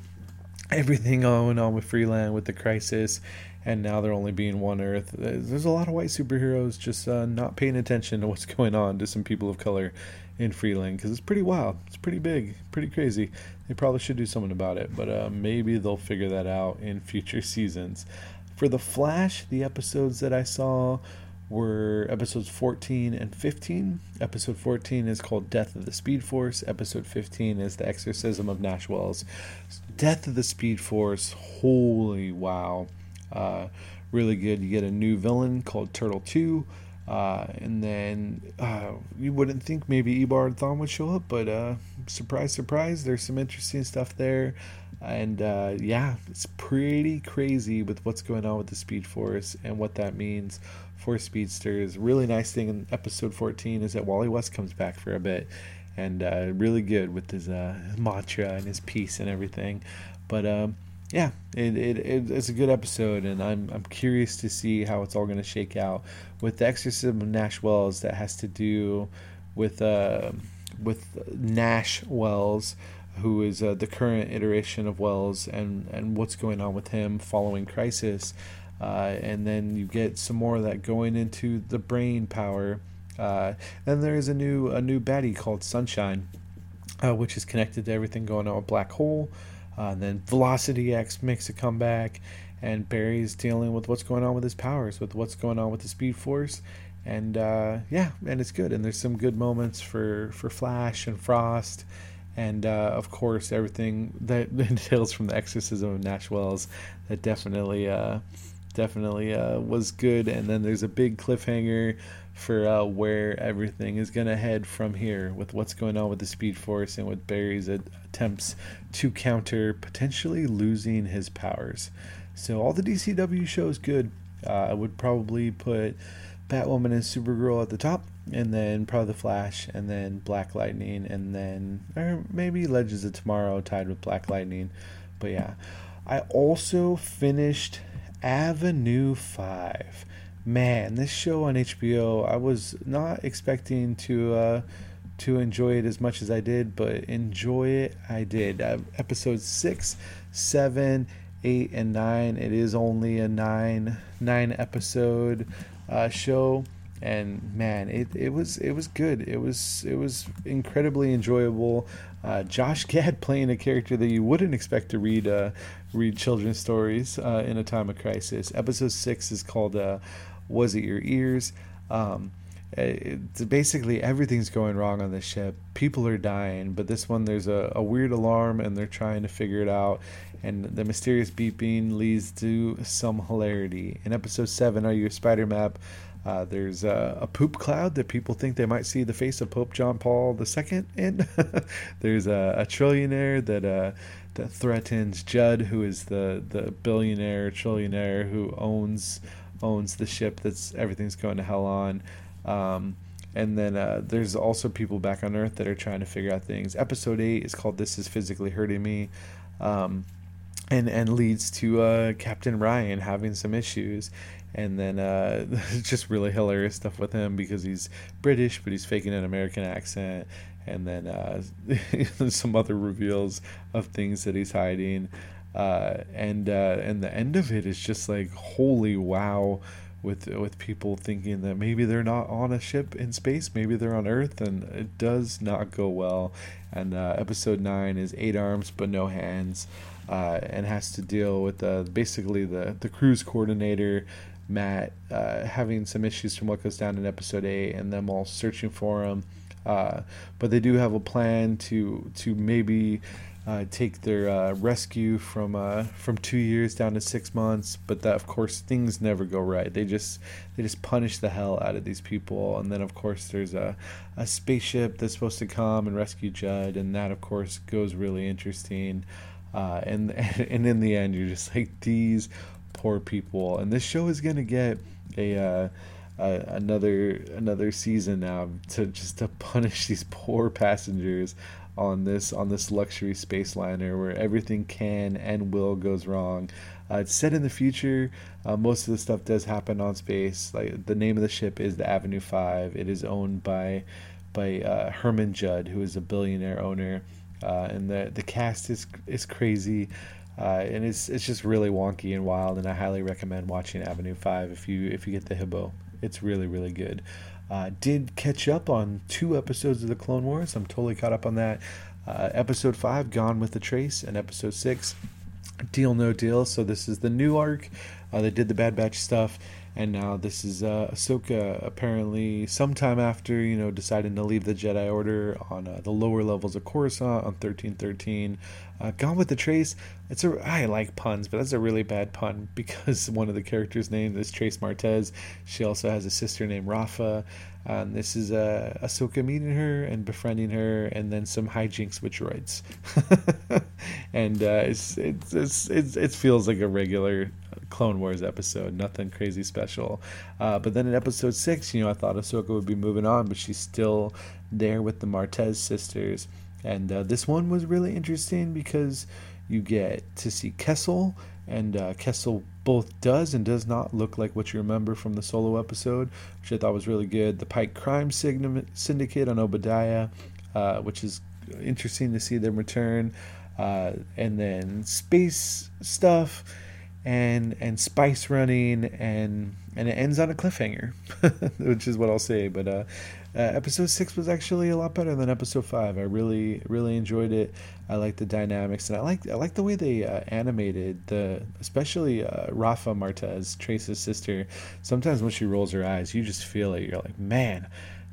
everything going on with Freeland, with the crisis, and now they're only being one Earth. There's a lot of white superheroes just uh, not paying attention to what's *laughs* going on to some people of color in Freeland because it's pretty wild. It's pretty big, pretty crazy. They probably should do something about it, but uh, maybe they'll figure that out in *laughs* future seasons. For The Flash, the episodes that I saw were episodes 14 and 15. Episode 14 is called Death of the Speed Force. Episode 15 is The Exorcism of Nash Wells. Death of the Speed Force, holy wow. Uh, really good. You get a new villain called Turtle 2. Uh, and then uh, you wouldn't think maybe Eobard Thawne would show up, but uh, surprise, surprise, there's some interesting stuff there. And uh, yeah, it's pretty crazy with what's going on with the Speed Force and what that means for speedsters. Really nice thing in episode 14 is that Wally West comes back for a bit, and uh, really good with his mantra and his peace and everything. But um, yeah, it, it, it, it's a good episode, and I'm I'm curious to see how it's all going to shake out with the exorcism of Nash Wells. That has to do with uh, with Nash Wells, who is uh, the current iteration of Wells, and and what's going on with him following Crisis, uh, and then you get some more of that going into the brain power. Uh, then there is a new a new baddie called Sunshine, uh, which is connected to everything going on with Black Hole. Uh, then Velocity X makes a comeback, and Barry's dealing with what's going on with his powers, with what's going on with the Speed Force, and uh, yeah, and it's good. And there's some good moments for for Flash and Frost, and uh, of course everything that *laughs* entails from the exorcism of Nash Wells. That definitely uh, definitely uh, was good. And then there's a big cliffhanger for uh, where everything is to head from here with what's going on with the Speed Force and with Barry's attempts to counter potentially losing his powers. So all the DCW shows good. Uh, I would probably put Batwoman and Supergirl at the top, and then probably the Flash, and then Black Lightning, and then or maybe Legends of Tomorrow tied with Black Lightning. But yeah, I also finished Avenue Five man, this show on HBO, I was not expecting to uh, to enjoy it as much as I did, but enjoy it I did. Uh, episodes six, seven, eight, and nine. It is only a nine nine episode uh, show, and man, it, it was it was good. It was it was incredibly enjoyable. Uh, Josh *laughs* Gad playing a character that you wouldn't expect to read uh, read children's stories uh, in a time of crisis. Episode six is called uh, was it your ears? Um, it, basically, everything's going wrong on the ship. People are dying, but this one there's a, a weird alarm and they're trying to figure it out. And the mysterious beeping leads to some hilarity. In episode 7, Are You a Spider Matt? Uh, there's a, a, poop cloud that people think they might see the face of Pope John Paul II in. *laughs* there's a, a, trillionaire that uh, that threatens Judd, who is the the billionaire trillionaire who owns owns the ship that's everything's going to hell on. Um, and then uh, there's also people back on Earth that are trying to figure out things. Episode eight is called "This Is Physically Hurting Me." Um, and and leads to uh, Captain Ryan having some issues, and then uh, *laughs* just really hilarious stuff with him because he's British but he's faking an American accent, and then uh, *laughs* some other reveals of things that he's hiding, uh, and uh, and the end of it is just like holy wow. With, with people thinking that maybe they're not on a ship in space, maybe they're on Earth, and it does not go well. And uh, episode nine is eight arms but no hands, uh, and has to deal with uh, basically the the cruise coordinator Matt uh, having some issues from what goes down in episode eight, and them all searching for him. Uh, but they do have a plan to to maybe uh, take their uh, rescue from uh, from two years down to six months. But that, of course, things never go right. They just they just punish the hell out of these people. And then, of course, there's a a spaceship that's supposed to come and rescue Judd, and that, of course, goes really interesting. Uh, and *laughs* and in the end, you're just like these poor people. And this show is gonna get a. Uh, another another season now to just to punish these poor passengers on this on this luxury space liner where everything can and will goes wrong. Uh, it's set in the future. Uh, most of the stuff does happen on space. Like the name of the ship is the Avenue Five. It is owned by by uh, Herman Judd, who is a billionaire owner, uh, and the the cast is is crazy. Uh, and it's it's just really wonky and wild, and I highly recommend watching Avenue Five if you if you get the hibbo. It's really really good. Uh, did catch up on two episodes of the Clone Wars. I'm totally caught up on that. Uh, episode five, Gone with the Trace, and episode six, Deal No Deal. So this is the new arc. Uh, they did the Bad Batch stuff, and now this is uh, Ahsoka apparently sometime after you know deciding to leave the Jedi Order on uh, the lower levels of Coruscant on thirteen thirteen. Uh, Gone with the Trace. It's a I like puns, but that's a really bad pun *laughs* because one of the characters' name is Trace Martez. She also has a sister named Rafa. Um, this is uh, Ahsoka meeting her and befriending her, and then some hijinks with droids. *laughs* and uh, it's, it's, it's, it's, it feels like a regular Clone Wars episode, nothing crazy special. Uh, but then in episode six, you know, I thought Ahsoka would be moving on, but she's still there with the Martez sisters. And uh, this one was really interesting because you get to see Kessel, and uh, Kessel both does and does not look like what you remember from the solo episode, which I thought was really good. The Pike Crime Syndicate on Oba Diah, uh, which is interesting to see them return, uh, and then space stuff, and and spice running, and and it ends on a cliffhanger, *laughs* which is what I'll say. But uh, uh, episode six was actually a lot better than episode five. I really, really enjoyed it. I like the dynamics, and I like I like the way they uh, animated the, especially uh, Rafa Martez, Trace's sister. Sometimes when she rolls her eyes, you just feel it. You're like, man,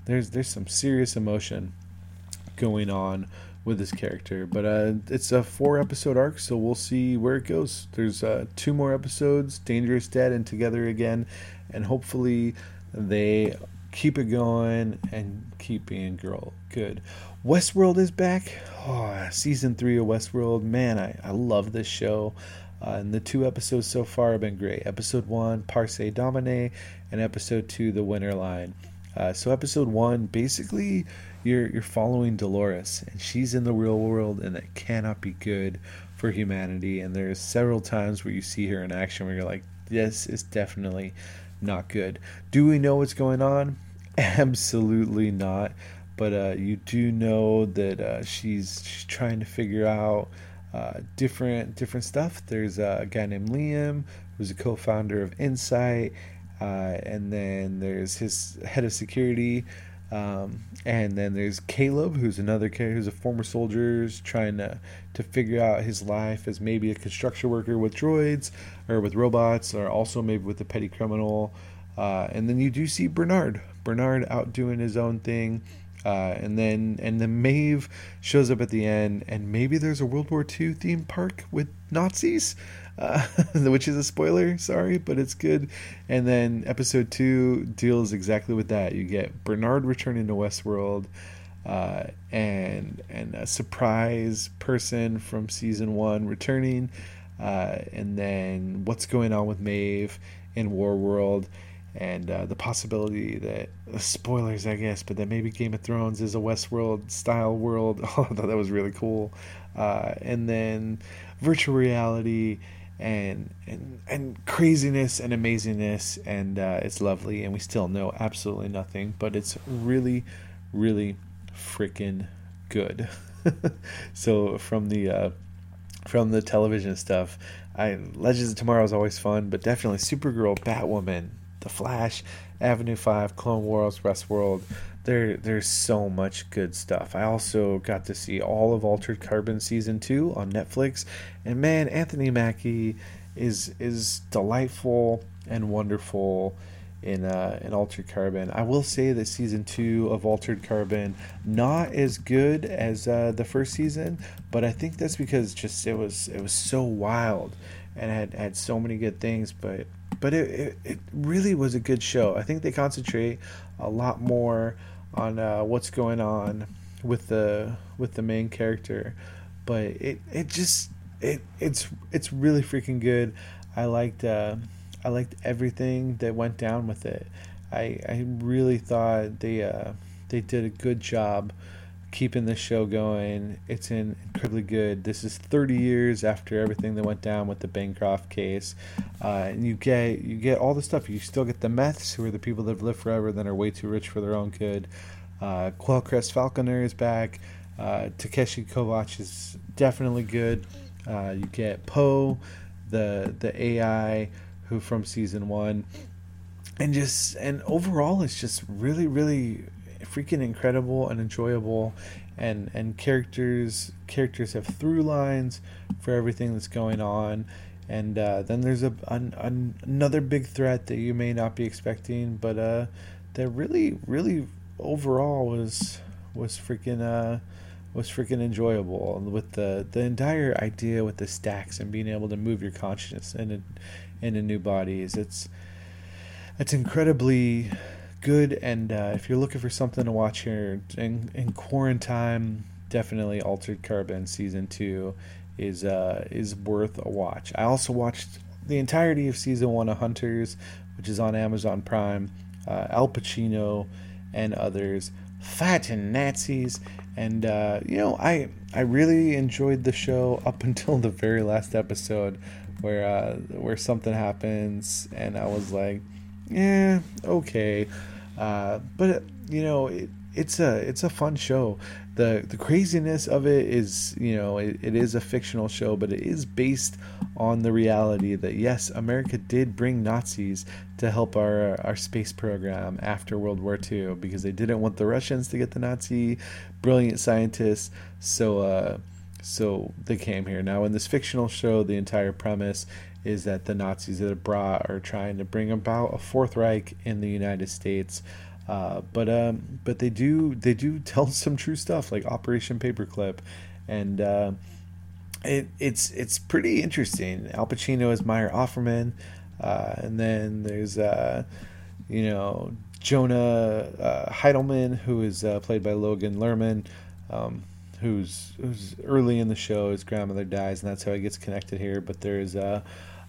there's there's some serious emotion going on with this character. But uh, it's a four episode arc, so we'll see where it goes. There's uh, two more episodes, Dangerous Debt and Together Again, and hopefully they keep it going and keep being girl good. Westworld is back. Oh, season three of Westworld. Man, I, I love this show. Uh, and the two episodes so far have been great. Episode one, Parce Domine, and episode two, The Winter Line. Uh, so episode one, basically, you're you're following Dolores, and she's in the real world, and it cannot be good for humanity. And there's several times where you see her in action where you're like, this is definitely not good. Do we know what's going on? *laughs* Absolutely not. But uh, you do know that uh, she's she's trying to figure out uh, different different stuff. There's a guy named Liam who's a co-founder of Incite, uh, and then there's his head of security. Um, and then there's Caleb, who's another character, who's a former soldier, trying to to figure out his life as maybe a construction worker with droids or with robots, or also maybe with a petty criminal. Uh, and then you do see Bernard, Bernard out doing his own thing. Uh, and then and then Maeve shows up at the end, and maybe there's a World War II theme park with Nazis, uh, *laughs* which is a spoiler. Sorry, but it's good. And then episode two deals exactly with that. You get Bernard returning to Westworld, uh, and and a surprise person from season one returning, uh, and then what's going on with Maeve in War World and uh, the possibility that uh, spoilers, I guess, but that maybe Game of Thrones is a Westworld style world. *laughs* I thought that was really cool. Uh, and then virtual reality and and and craziness and amazingness, and uh, it's lovely. And we still know absolutely nothing, but it's really, really freaking good. *laughs* so from the uh, from the television stuff, I Legends of Tomorrow is always fun, but definitely Supergirl, Batwoman, The Flash, Avenue Five, Clone Wars, Westworld. There, there's so much good stuff. I also got to see all of Altered Carbon season two on Netflix, and man, Anthony Mackie is is delightful and wonderful in uh, in Altered Carbon. I will say that season two of Altered Carbon not as good as uh, the first season, but I think that's because just it was it was so wild and had had so many good things. But but it, it, it really was a good show. I think they concentrate a lot more on uh, what's going on with the with the main character, but it it just it it's it's really freaking good. I liked. Uh, I liked everything that went down with it. I I really thought they uh, they did a good job keeping this show going. It's in incredibly good. This is 30 years after everything that went down with the Bancroft case, uh, and you get you get all the stuff. You still get the Meths, who are the people that have lived forever, then are way too rich for their own good. Uh, Quellcrest Falconer is back. Uh, Takeshi Kovacs is definitely good. Uh, you get Poe, the the AI who from season one, and just and overall it's just really really freaking incredible and enjoyable and and characters characters have through lines for everything that's going on and uh, then there's a an, an, another big threat that you may not be expecting but uh that really really overall was was freaking uh was freaking enjoyable with the the entire idea with the stacks and being able to move your consciousness into into new bodies. It's it's incredibly good, and uh, if you're looking for something to watch here in, in quarantine, definitely Altered Carbon season two is uh, is worth a watch. I also watched the entirety of season one of Hunters, which is on Amazon Prime. Uh, Al Pacino and others fighting Nazis, and uh, you know I I really enjoyed the show *laughs* up until the very last episode where uh, where something happens, and I was like, yeah, okay, uh, but you know, it, it's a it's a fun show. the The craziness of it is, you know, it, it is a fictional show, but it is based on the reality that yes, America did bring Nazis to help our our space program after World War II because they didn't want the Russians to get the Nazi brilliant scientists. So. Uh, so they came here. Now, in this fictional show, the entire premise is that the Nazis that are brought are trying to bring about a Fourth Reich in the United States. Uh, but um, but they do they do tell *laughs* some true stuff like Operation Paperclip, and uh, it it's it's pretty interesting. Al Pacino is Meyer Offerman, uh, and then there's uh, you know Jonah uh, Heidelbaum who is uh, played by Logan Lerman. Um, who's who's early in the show. His grandmother dies, and that's how he gets connected here. But there's a,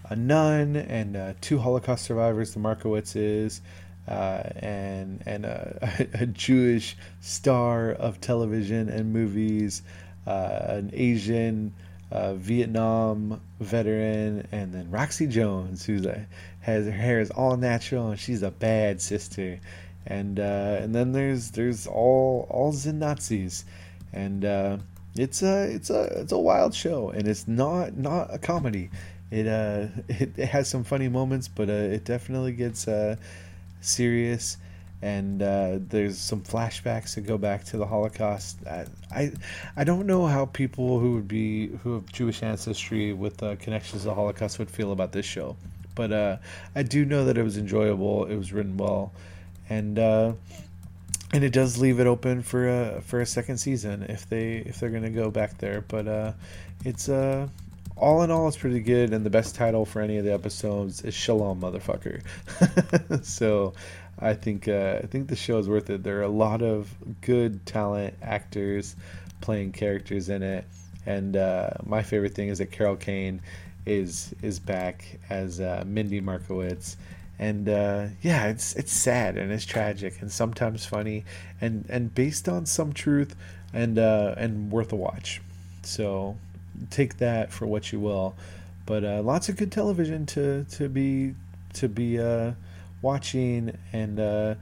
a nun and uh, two Holocaust survivors, the Markowitzes, uh, and and a, *laughs* a, Jewish star of television and movies, uh, an Asian. Uh, Vietnam veteran, and then Roxy Jones, who's a, has her hair is all natural, and she's a bad sister, and uh, and then there's there's all all the Nazis, and it's a it's a it's a wild show, and it's not not a comedy. It uh *laughs* it, has some funny moments, but uh, it definitely gets uh, serious. And uh, there's some flashbacks that go back to the Holocaust. I, I, I don't know how people who would be who have Jewish ancestry with uh, connections to the Holocaust would feel about this show, but uh, I do know that it was enjoyable. It was written well, and and it does leave it open for a for a second season if they if they're gonna go back there. But it's uh all in all, it's pretty good, and the best title for any of the episodes is Shalom, motherfucker. *laughs* so, I think uh, I think the show is worth it. There are a lot of good talent actors playing characters in it, and uh, my favorite thing is that Carol Kane is is back as uh, Mindy Markowitz, and uh, yeah, it's it's sad and it's tragic and sometimes funny and and based on some truth and uh, and worth a watch. So take that for what you will, but uh, lots of good television to to be to be uh, watching and uh,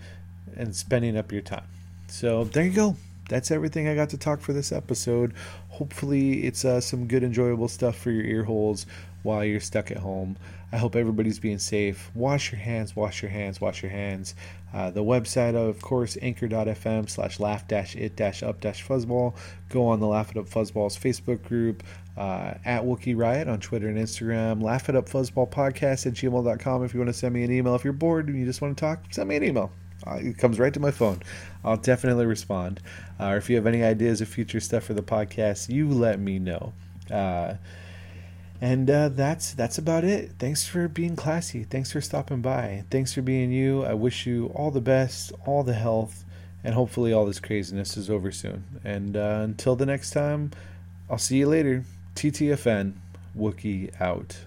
and spending up your time. So there you go. That's everything I got to talk for this episode. Hopefully, it's uh, some good, enjoyable stuff for your ear holes while you're stuck at home. I hope everybody's being safe. Wash your hands, wash your hands, wash your hands. Uh, the website, of course, anchor.fm slash laugh dash it dash up dash fuzzball. Go on the Laugh It Up Fuzzballs Facebook group, uh, at Wookie Riot on Twitter and Instagram, Laugh It Up Fuzzball Podcast at gmail.com. If you want to send me an email, if you're bored and you just want to talk, send me an email. Uh, it comes right to my phone. I'll definitely respond. Uh, or if you have any ideas of future stuff for the podcast, you let me know. And uh, that's that's about it. Thanks for being classy. Thanks for stopping by. Thanks for being you. I wish you all the best, all the health, and hopefully all this craziness is over soon. And uh, until the next time, I'll see you later. TTFN, Wookie out.